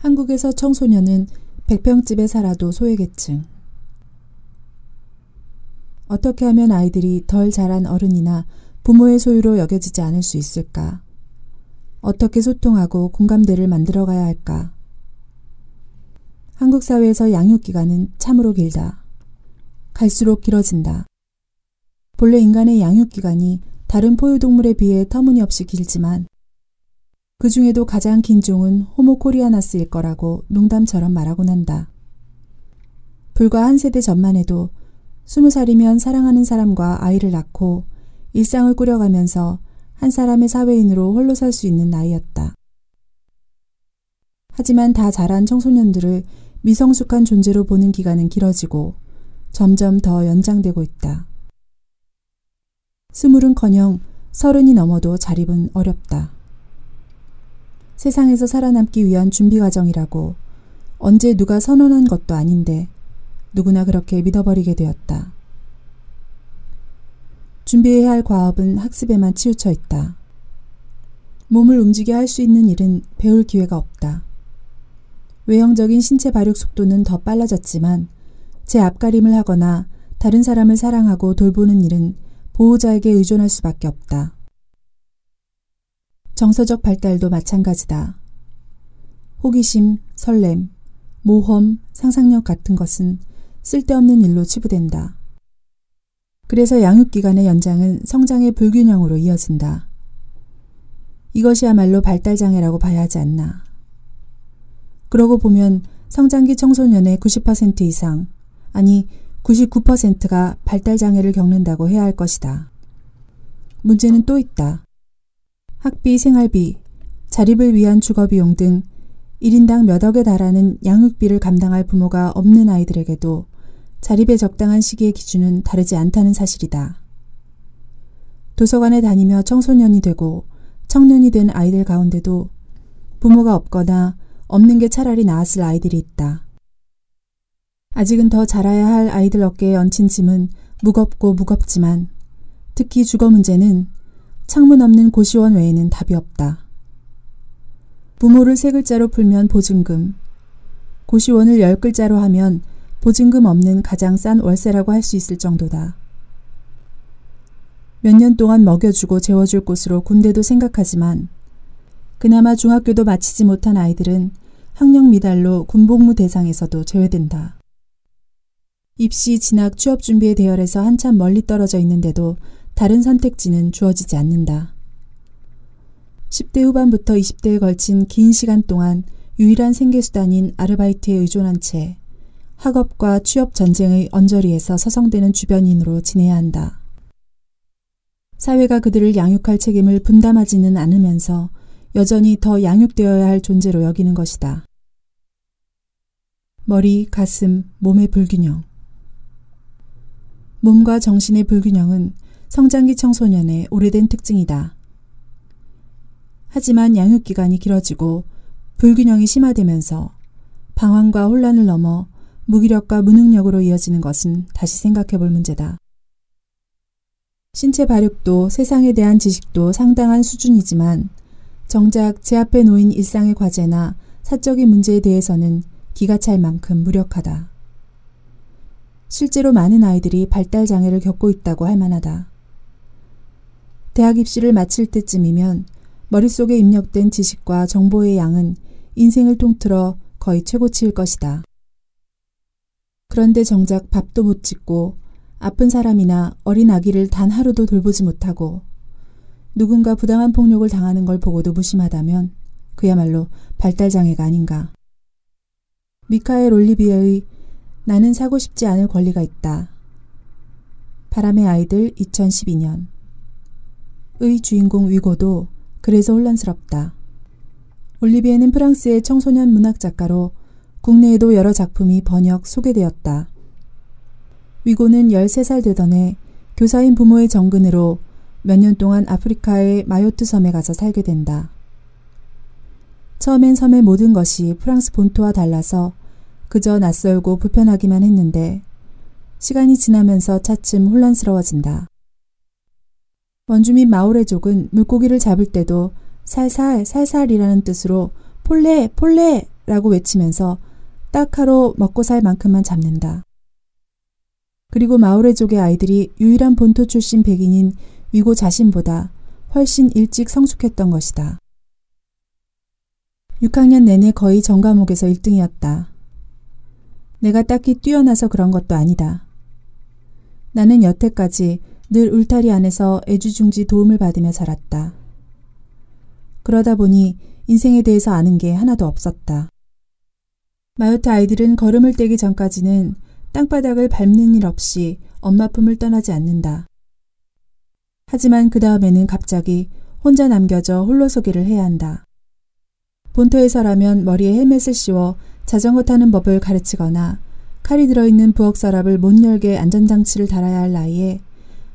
한국에서 청소년은 백평집에 살아도 소외계층. 어떻게 하면 아이들이 덜 자란 어른이나 부모의 소유로 여겨지지 않을 수 있을까? 어떻게 소통하고 공감대를 만들어 가야 할까? 한국 사회에서 양육 기간은 참으로 길다. 갈수록 길어진다. 본래 인간의 양육 기간이 다른 포유동물에 비해 터무니없이 길지만 그 중에도 가장 긴 종은 호모 코리아나스일 거라고 농담처럼 말하곤 한다. 불과 한 세대 전만 해도 스무 살이면 사랑하는 사람과 아이를 낳고 일상을 꾸려가면서 한 사람의 사회인으로 홀로 살 수 있는 나이였다. 하지만 다 자란 청소년들을 미성숙한 존재로 보는 기간은 길어지고 점점 더 연장되고 있다. 스물은커녕 서른이 넘어도 자립은 어렵다. 세상에서 살아남기 위한 준비 과정이라고 언제 누가 선언한 것도 아닌데 누구나 그렇게 믿어버리게 되었다. 준비해야 할 과업은 학습에만 치우쳐 있다. 몸을 움직여 할 수 있는 일은 배울 기회가 없다. 외형적인 신체 발육 속도는 더 빨라졌지만 제 앞가림을 하거나 다른 사람을 사랑하고 돌보는 일은 보호자에게 의존할 수밖에 없다. 정서적 발달도 마찬가지다. 호기심, 설렘, 모험, 상상력 같은 것은 쓸데없는 일로 치부된다. 그래서 양육기간의 연장은 성장의 불균형으로 이어진다. 이것이야말로 발달장애라고 봐야 하지 않나. 그러고 보면 성장기 청소년의 90% 이상, 아니 99%가 발달장애를 겪는다고 해야 할 것이다. 문제는 또 있다. 학비, 생활비, 자립을 위한 주거비용 등 1인당 몇 억에 달하는 양육비를 감당할 부모가 없는 아이들에게도 자립에 적당한 시기의 기준은 다르지 않다는 사실이다. 도서관에 다니며 청소년이 되고 청년이 된 아이들 가운데도 부모가 없거나 없는 게 차라리 나았을 아이들이 있다. 아직은 더 자라야 할 아이들 어깨에 얹힌 짐은 무겁고 무겁지만 특히 주거 문제는 창문 없는 고시원 외에는 답이 없다. 부모를 세 글자로 풀면 보증금, 고시원을 열 글자로 하면 보증금 없는 가장 싼 월세라고 할 수 있을 정도다. 몇 년 동안 먹여주고 재워줄 곳으로 군대도 생각하지만 그나마 중학교도 마치지 못한 아이들은 학력 미달로 군복무 대상에서도 제외된다. 입시, 진학, 취업 준비에 대열해서 한참 멀리 떨어져 있는데도 다른 선택지는 주어지지 않는다. 10대 후반부터 20대에 걸친 긴 시간 동안 유일한 생계수단인 아르바이트에 의존한 채 학업과 취업 전쟁의 언저리에서 서성대는 주변인으로 지내야 한다. 사회가 그들을 양육할 책임을 분담하지는 않으면서 여전히 더 양육되어야 할 존재로 여기는 것이다. 머리, 가슴, 몸의 불균형. 몸과 정신의 불균형은 성장기 청소년의 오래된 특징이다. 하지만 양육기간이 길어지고 불균형이 심화되면서 방황과 혼란을 넘어 무기력과 무능력으로 이어지는 것은 다시 생각해 볼 문제다. 신체 발육도 세상에 대한 지식도 상당한 수준이지만 정작 제 앞에 놓인 일상의 과제나 사적인 문제에 대해서는 기가 찰 만큼 무력하다. 실제로 많은 아이들이 발달 장애를 겪고 있다고 할 만하다. 대학 입시를 마칠 때쯤이면 머릿속에 입력된 지식과 정보의 양은 인생을 통틀어 거의 최고치일 것이다. 그런데 정작 밥도 못 짓고 아픈 사람이나 어린 아기를 단 하루도 돌보지 못하고 누군가 부당한 폭력을 당하는 걸 보고도 무심하다면 그야말로 발달장애가 아닌가. 미카엘 올리비에의 나는 사고 싶지 않을 권리가 있다. 바람의 아이들 2012년 의 주인공 위고도 그래서 혼란스럽다. 올리비에는 프랑스의 청소년 문학 작가로 국내에도 여러 작품이 번역, 소개되었다. 위고는 13살 되던 해 교사인 부모의 정근으로 몇 년 동안 아프리카의 마요트 섬에 가서 살게 된다. 처음엔 섬의 모든 것이 프랑스 본토와 달라서 그저 낯설고 불편하기만 했는데 시간이 지나면서 차츰 혼란스러워진다. 원주민 마오레족은 물고기를 잡을 때도 살살 살살이라는 뜻으로 폴레 폴레 라고 외치면서 딱 하루 먹고 살 만큼만 잡는다. 그리고 마오레족의 아이들이 유일한 본토 출신 백인인 위고 자신보다 훨씬 일찍 성숙했던 것이다. 6학년 내내 거의 전 과목에서 1등이었다. 내가 딱히 뛰어나서 그런 것도 아니다. 나는 여태까지 늘 울타리 안에서 애주중지 도움을 받으며 자랐다. 그러다 보니 인생에 대해서 아는 게 하나도 없었다. 마요트 아이들은 걸음을 떼기 전까지는 땅바닥을 밟는 일 없이 엄마 품을 떠나지 않는다. 하지만 그 다음에는 갑자기 혼자 남겨져 홀로 서기를 해야 한다. 본토에서라면 머리에 헬멧을 씌워 자전거 타는 법을 가르치거나 칼이 들어있는 부엌 서랍을 못 열게 안전장치를 달아야 할 나이에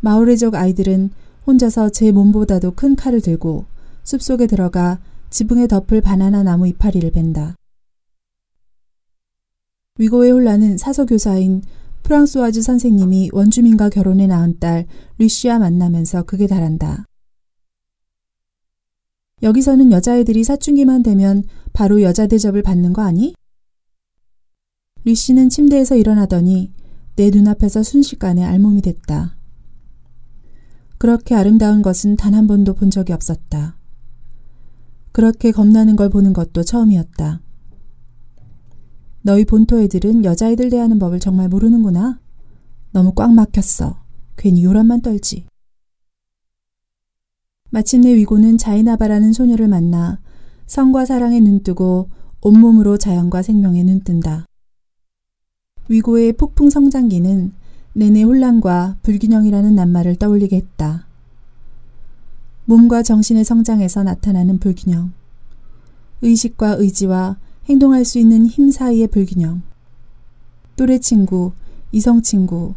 마오리족 아이들은 혼자서 제 몸보다도 큰 칼을 들고 숲속에 들어가 지붕에 덮을 바나나 나무 이파리를 벤다. 위고의 혼란은 사서교사인 프랑스와즈 선생님이 원주민과 결혼해 낳은 딸 루시아 만나면서 극에 달한다. 여기서는 여자애들이 사춘기만 되면 바로 여자 대접을 받는 거 아니? 리씨는 침대에서 일어나더니 내 눈앞에서 순식간에 알몸이 됐다. 그렇게 아름다운 것은 단 한 번도 본 적이 없었다. 그렇게 겁나는 걸 보는 것도 처음이었다. 너희 본토 애들은 여자애들 대하는 법을 정말 모르는구나. 너무 꽉 막혔어. 괜히 요란만 떨지. 마침내 위고는 자이나바라는 소녀를 만나 성과 사랑에 눈뜨고 온몸으로 자연과 생명에 눈뜬다. 위고의 폭풍 성장기는 내내 혼란과 불균형이라는 낱말을 떠올리게 했다. 몸과 정신의 성장에서 나타나는 불균형. 의식과 의지와 행동할 수 있는 힘 사이의 불균형. 또래 친구, 이성 친구,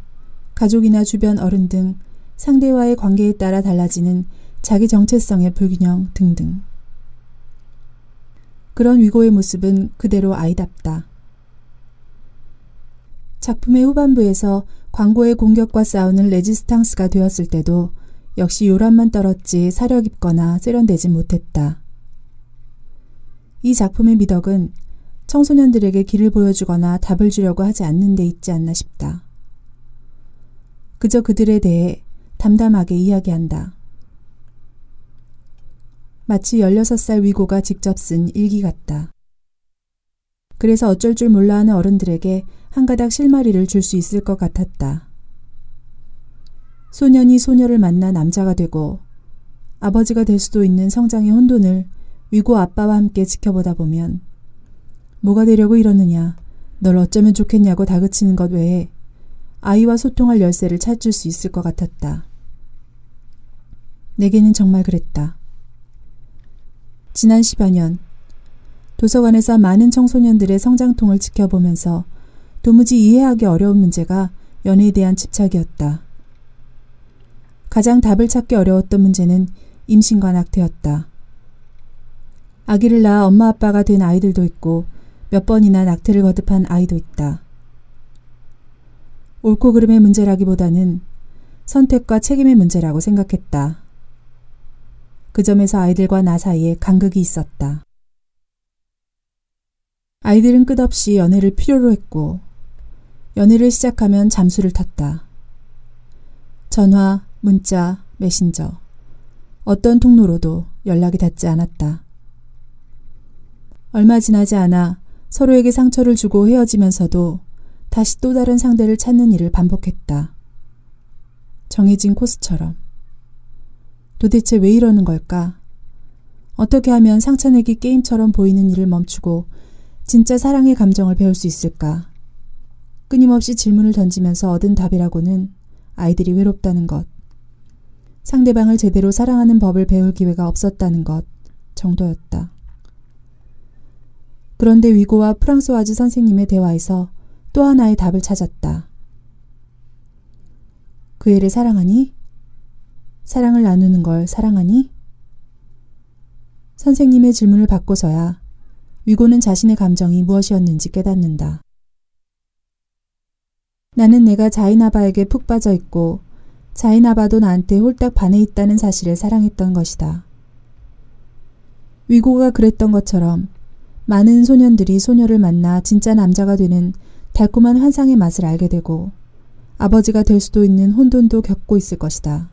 가족이나 주변 어른 등 상대와의 관계에 따라 달라지는 자기 정체성의 불균형 등등. 그런 위고의 모습은 그대로 아이답다. 작품의 후반부에서 광고의 공격과 싸우는 레지스탕스가 되었을 때도 역시 요란만 떨었지 사려 깊거나 세련되지 못했다. 이 작품의 미덕은 청소년들에게 길을 보여주거나 답을 주려고 하지 않는 데 있지 않나 싶다. 그저 그들에 대해 담담하게 이야기한다. 마치 16살 위고가 직접 쓴 일기 같다. 그래서 어쩔 줄 몰라 하는 어른들에게 한 가닥 실마리를 줄 수 있을 것 같았다. 소년이 소녀를 만나 남자가 되고 아버지가 될 수도 있는 성장의 혼돈을 위고 아빠와 함께 지켜보다 보면 뭐가 되려고 이러느냐, 널 어쩌면 좋겠냐고 다그치는 것 외에 아이와 소통할 열쇠를 찾을 수 있을 것 같았다. 내게는 정말 그랬다. 지난 10여 년, 도서관에서 많은 청소년들의 성장통을 지켜보면서 도무지 이해하기 어려운 문제가 연애에 대한 집착이었다. 가장 답을 찾기 어려웠던 문제는 임신과 낙태였다. 아기를 낳아 엄마 아빠가 된 아이들도 있고 몇 번이나 낙태를 거듭한 아이도 있다. 옳고 그름의 문제라기보다는 선택과 책임의 문제라고 생각했다. 그 점에서 아이들과 나 사이에 간극이 있었다. 아이들은 끝없이 연애를 필요로 했고, 연애를 시작하면 잠수를 탔다. 전화, 문자, 메신저, 어떤 통로로도 연락이 닿지 않았다. 얼마 지나지 않아 서로에게 상처를 주고 헤어지면서도 다시 또 다른 상대를 찾는 일을 반복했다. 정해진 코스처럼. 도대체 왜 이러는 걸까? 어떻게 하면 상처내기 게임처럼 보이는 일을 멈추고 진짜 사랑의 감정을 배울 수 있을까? 끊임없이 질문을 던지면서 얻은 답이라고는 아이들이 외롭다는 것. 상대방을 제대로 사랑하는 법을 배울 기회가 없었다는 것 정도였다. 그런데 위고와 프랑스와즈 선생님의 대화에서 또 하나의 답을 찾았다. 그 애를 사랑하니? 사랑을 나누는 걸 사랑하니? 선생님의 질문을 받고서야 위고는 자신의 감정이 무엇이었는지 깨닫는다. 나는 내가 자이나바에게 푹 빠져 있고 자이나바도 나한테 홀딱 반해 있다는 사실을 사랑했던 것이다. 위고가 그랬던 것처럼 많은 소년들이 소녀를 만나 진짜 남자가 되는 달콤한 환상의 맛을 알게 되고 아버지가 될 수도 있는 혼돈도 겪고 있을 것이다.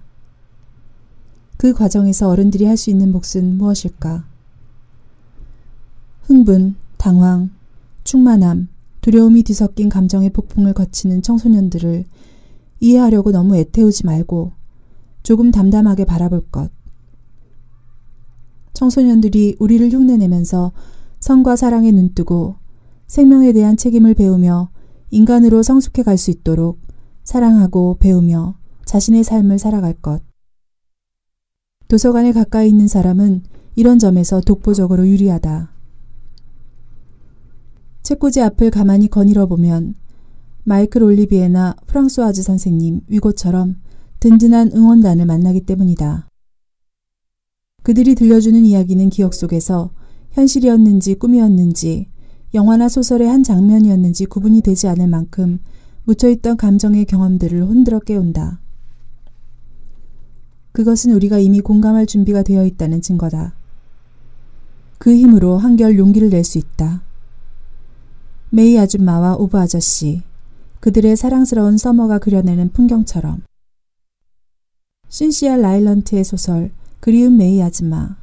그 과정에서 어른들이 할 수 있는 몫은 무엇일까? 흥분, 당황, 충만함, 두려움이 뒤섞인 감정의 폭풍을 거치는 청소년들을 이해하려고 너무 애태우지 말고 조금 담담하게 바라볼 것. 청소년들이 우리를 흉내내면서 성과 사랑에 눈뜨고 생명에 대한 책임을 배우며 인간으로 성숙해 갈 수 있도록 사랑하고 배우며 자신의 삶을 살아갈 것. 도서관에 가까이 있는 사람은 이런 점에서 독보적으로 유리하다. 책꽂이 앞을 가만히 거닐어 보면 마이클 올리비에나 프랑소아즈 선생님, 위고처럼 든든한 응원단을 만나기 때문이다. 그들이 들려주는 이야기는 기억 속에서 현실이었는지 꿈이었는지 영화나 소설의 한 장면이었는지 구분이 되지 않을 만큼 묻혀있던 감정의 경험들을 흔들어 깨운다. 그것은 우리가 이미 공감할 준비가 되어 있다는 증거다. 그 힘으로 한결 용기를 낼 수 있다. 메이 아줌마와 오브 아저씨, 그들의 사랑스러운 서머가 그려내는 풍경처럼. 신시아 라일런트의 소설 그리운 메이 아줌마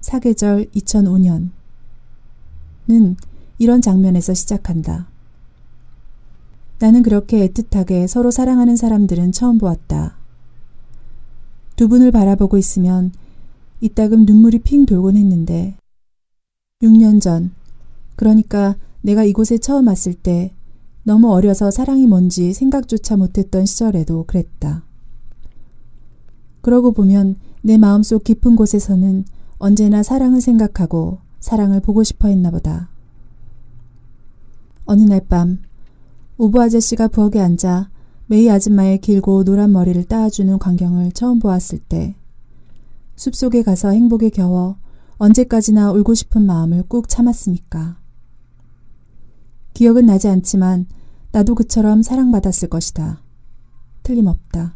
사계절 2005년은 이런 장면에서 시작한다. 나는 그렇게 애틋하게 서로 사랑하는 사람들은 처음 보았다. 두 분을 바라보고 있으면 이따금 눈물이 핑 돌곤 했는데 6년 전 그러니까 내가 이곳에 처음 왔을 때 너무 어려서 사랑이 뭔지 생각조차 못했던 시절에도 그랬다. 그러고 보면 내 마음속 깊은 곳에서는 언제나 사랑을 생각하고 사랑을 보고 싶어 했나 보다. 어느 날 밤, 오브 아저씨가 부엌에 앉아 메이 아줌마의 길고 노란 머리를 땋아주는 광경을 처음 보았을 때, 숲속에 가서 행복에 겨워 언제까지나 울고 싶은 마음을 꾹 참았으니까. 기억은 나지 않지만 나도 그처럼 사랑받았을 것이다. 틀림없다.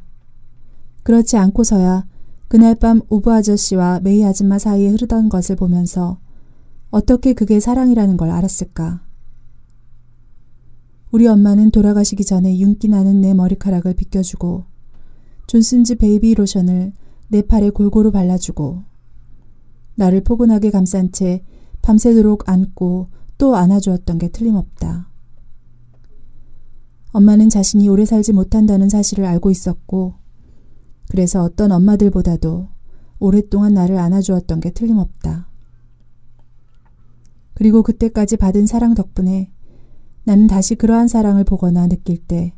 그렇지 않고서야 그날 밤 오브 아저씨와 메이 아줌마 사이에 흐르던 것을 보면서 어떻게 그게 사랑이라는 걸 알았을까? 우리 엄마는 돌아가시기 전에 윤기 나는 내 머리카락을 빗겨주고 존슨즈 베이비 로션을 내 팔에 골고루 발라주고 나를 포근하게 감싼 채 밤새도록 안고 또 안아주었던 게 틀림없다. 엄마는 자신이 오래 살지 못한다는 사실을 알고 있었고 그래서 어떤 엄마들보다도 오랫동안 나를 안아주었던 게 틀림없다. 그리고 그때까지 받은 사랑 덕분에 나는 다시 그러한 사랑을 보거나 느낄 때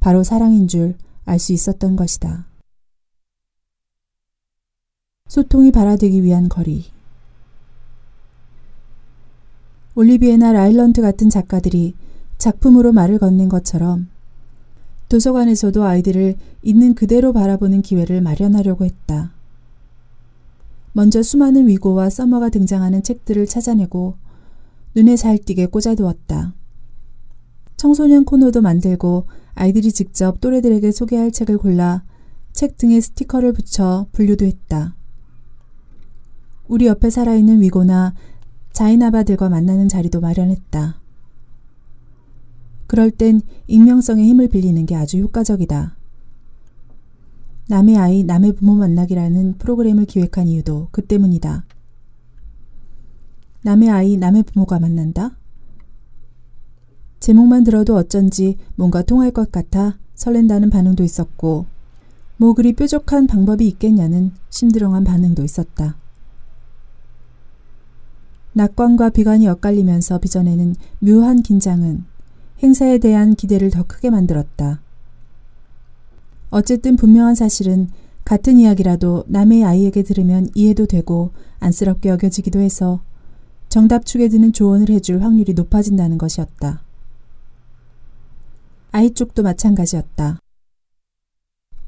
바로 사랑인 줄 알 수 있었던 것이다. 소통이 발화되기 위한 거리. 올리비에나 라일런트 같은 작가들이 작품으로 말을 건넨 것처럼 도서관에서도 아이들을 있는 그대로 바라보는 기회를 마련하려고 했다. 먼저 수많은 위고와 서머가 등장하는 책들을 찾아내고 눈에 잘 띄게 꽂아두었다. 청소년 코너도 만들고 아이들이 직접 또래들에게 소개할 책을 골라 책 등에 스티커를 붙여 분류도 했다. 우리 옆에 살아있는 위고나 자이나바들과 만나는 자리도 마련했다. 그럴 땐 익명성의 힘을 빌리는 게 아주 효과적이다. 남의 아이, 남의 부모 만나기라는 프로그램을 기획한 이유도 그 때문이다. 남의 아이, 남의 부모가 만난다? 제목만 들어도 어쩐지 뭔가 통할 것 같아 설렌다는 반응도 있었고, 뭐 그리 뾰족한 방법이 있겠냐는 심드렁한 반응도 있었다. 낙관과 비관이 엇갈리면서 빚어내는 묘한 긴장은 행사에 대한 기대를 더 크게 만들었다. 어쨌든 분명한 사실은 같은 이야기라도 남의 아이에게 들으면 이해도 되고 안쓰럽게 여겨지기도 해서 정답 축에 드는 조언을 해줄 확률이 높아진다는 것이었다. 아이 쪽도 마찬가지였다.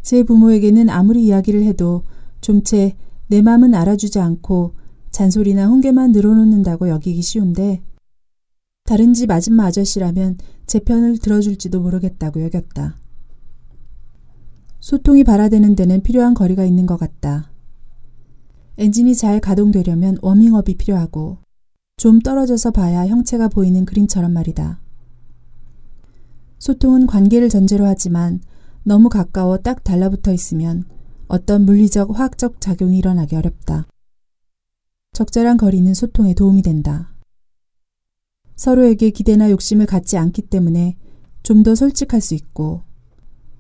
제 부모에게는 아무리 이야기를 해도 좀채 내 맘은 알아주지 않고 잔소리나 훈계만 늘어놓는다고 여기기 쉬운데 다른 집 아줌마 아저씨라면 제 편을 들어줄지도 모르겠다고 여겼다. 소통이 발화되는 데는 필요한 거리가 있는 것 같다. 엔진이 잘 가동되려면 워밍업이 필요하고 좀 떨어져서 봐야 형체가 보이는 그림처럼 말이다. 소통은 관계를 전제로 하지만 너무 가까워 딱 달라붙어 있으면 어떤 물리적 화학적 작용이 일어나기 어렵다. 적절한 거리는 소통에 도움이 된다. 서로에게 기대나 욕심을 갖지 않기 때문에 좀 더 솔직할 수 있고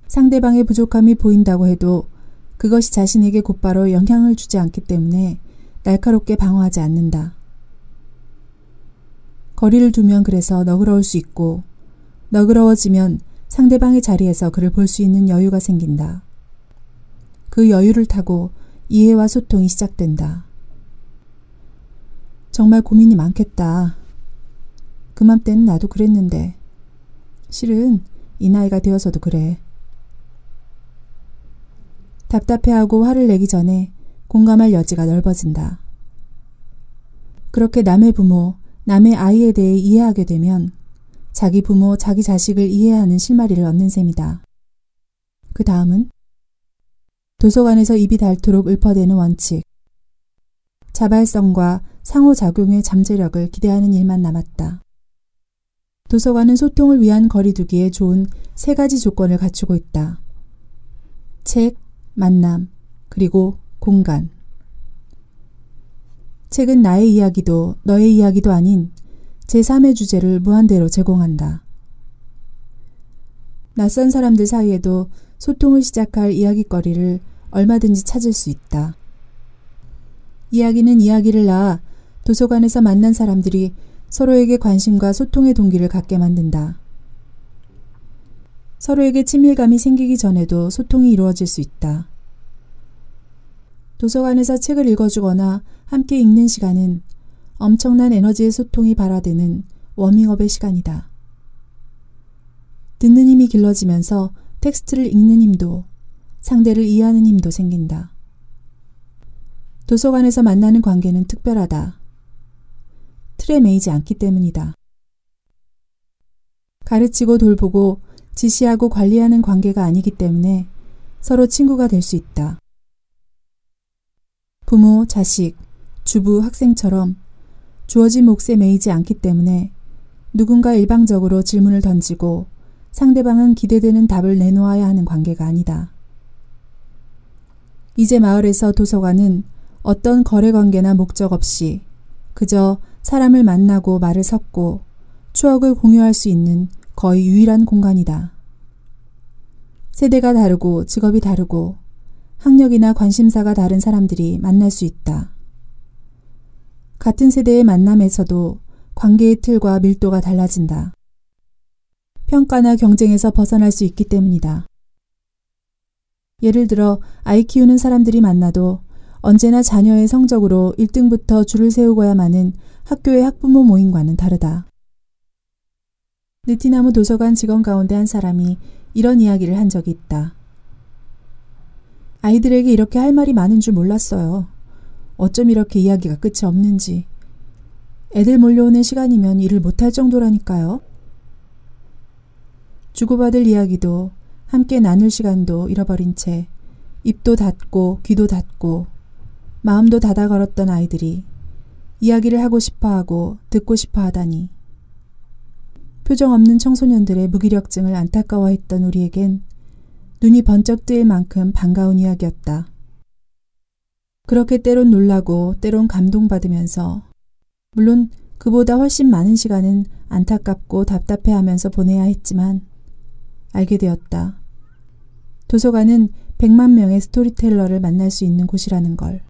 상대방의 부족함이 보인다고 해도 그것이 자신에게 곧바로 영향을 주지 않기 때문에 날카롭게 방어하지 않는다. 거리를 두면 그래서 너그러울 수 있고 너그러워지면 상대방의 자리에서 그를 볼 수 있는 여유가 생긴다. 그 여유를 타고 이해와 소통이 시작된다. 정말 고민이 많겠다. 그맘때는 나도 그랬는데. 실은 이 나이가 되어서도 그래. 답답해하고 화를 내기 전에 공감할 여지가 넓어진다. 그렇게 남의 부모, 남의 아이에 대해 이해하게 되면 자기 부모, 자기 자식을 이해하는 실마리를 얻는 셈이다. 그 다음은 도서관에서 입이 닳도록 읊어대는 원칙, 자발성과 상호작용의 잠재력을 기대하는 일만 남았다. 도서관은 소통을 위한 거리두기에 좋은 세 가지 조건을 갖추고 있다. 책, 만남, 그리고 공간. 책은 나의 이야기도 너의 이야기도 아닌 제3의 주제를 무한대로 제공한다. 낯선 사람들 사이에도 소통을 시작할 이야기거리를 얼마든지 찾을 수 있다. 이야기는 이야기를 낳아 도서관에서 만난 사람들이 서로에게 관심과 소통의 동기를 갖게 만든다. 서로에게 친밀감이 생기기 전에도 소통이 이루어질 수 있다. 도서관에서 책을 읽어주거나 함께 읽는 시간은 엄청난 에너지의 소통이 발화되는 워밍업의 시간이다. 듣는 힘이 길러지면서 텍스트를 읽는 힘도 상대를 이해하는 힘도 생긴다. 도서관에서 만나는 관계는 특별하다. 틀에 매이지 않기 때문이다. 가르치고 돌보고 지시하고 관리하는 관계가 아니기 때문에 서로 친구가 될 수 있다. 부모, 자식, 주부, 학생처럼 주어진 몫에 매이지 않기 때문에 누군가 일방적으로 질문을 던지고 상대방은 기대되는 답을 내놓아야 하는 관계가 아니다. 이제 마을에서 도서관은 어떤 거래 관계나 목적 없이 그저 사람을 만나고 말을 섞고 추억을 공유할 수 있는 거의 유일한 공간이다. 세대가 다르고 직업이 다르고 학력이나 관심사가 다른 사람들이 만날 수 있다. 같은 세대의 만남에서도 관계의 틀과 밀도가 달라진다. 평가나 경쟁에서 벗어날 수 있기 때문이다. 예를 들어 아이 키우는 사람들이 만나도 언제나 자녀의 성적으로 1등부터 줄을 세우고야마는 학교의 학부모 모임과는 다르다. 느티나무 도서관 직원 가운데 한 사람이 이런 이야기를 한 적이 있다. 아이들에게 이렇게 할 말이 많은 줄 몰랐어요. 어쩜 이렇게 이야기가 끝이 없는지. 애들 몰려오는 시간이면 일을 못할 정도라니까요. 주고받을 이야기도 함께 나눌 시간도 잃어버린 채 입도 닫고 귀도 닫고 마음도 닫아 걸었던 아이들이 이야기를 하고 싶어 하고 듣고 싶어 하다니. 표정 없는 청소년들의 무기력증을 안타까워했던 우리에겐 눈이 번쩍 뜨일 만큼 반가운 이야기였다. 그렇게 때론 놀라고 때론 감동받으면서 물론 그보다 훨씬 많은 시간은 안타깝고 답답해하면서 보내야 했지만 알게 되었다. 도서관은 100만 명의 스토리텔러를 만날 수 있는 곳이라는 걸.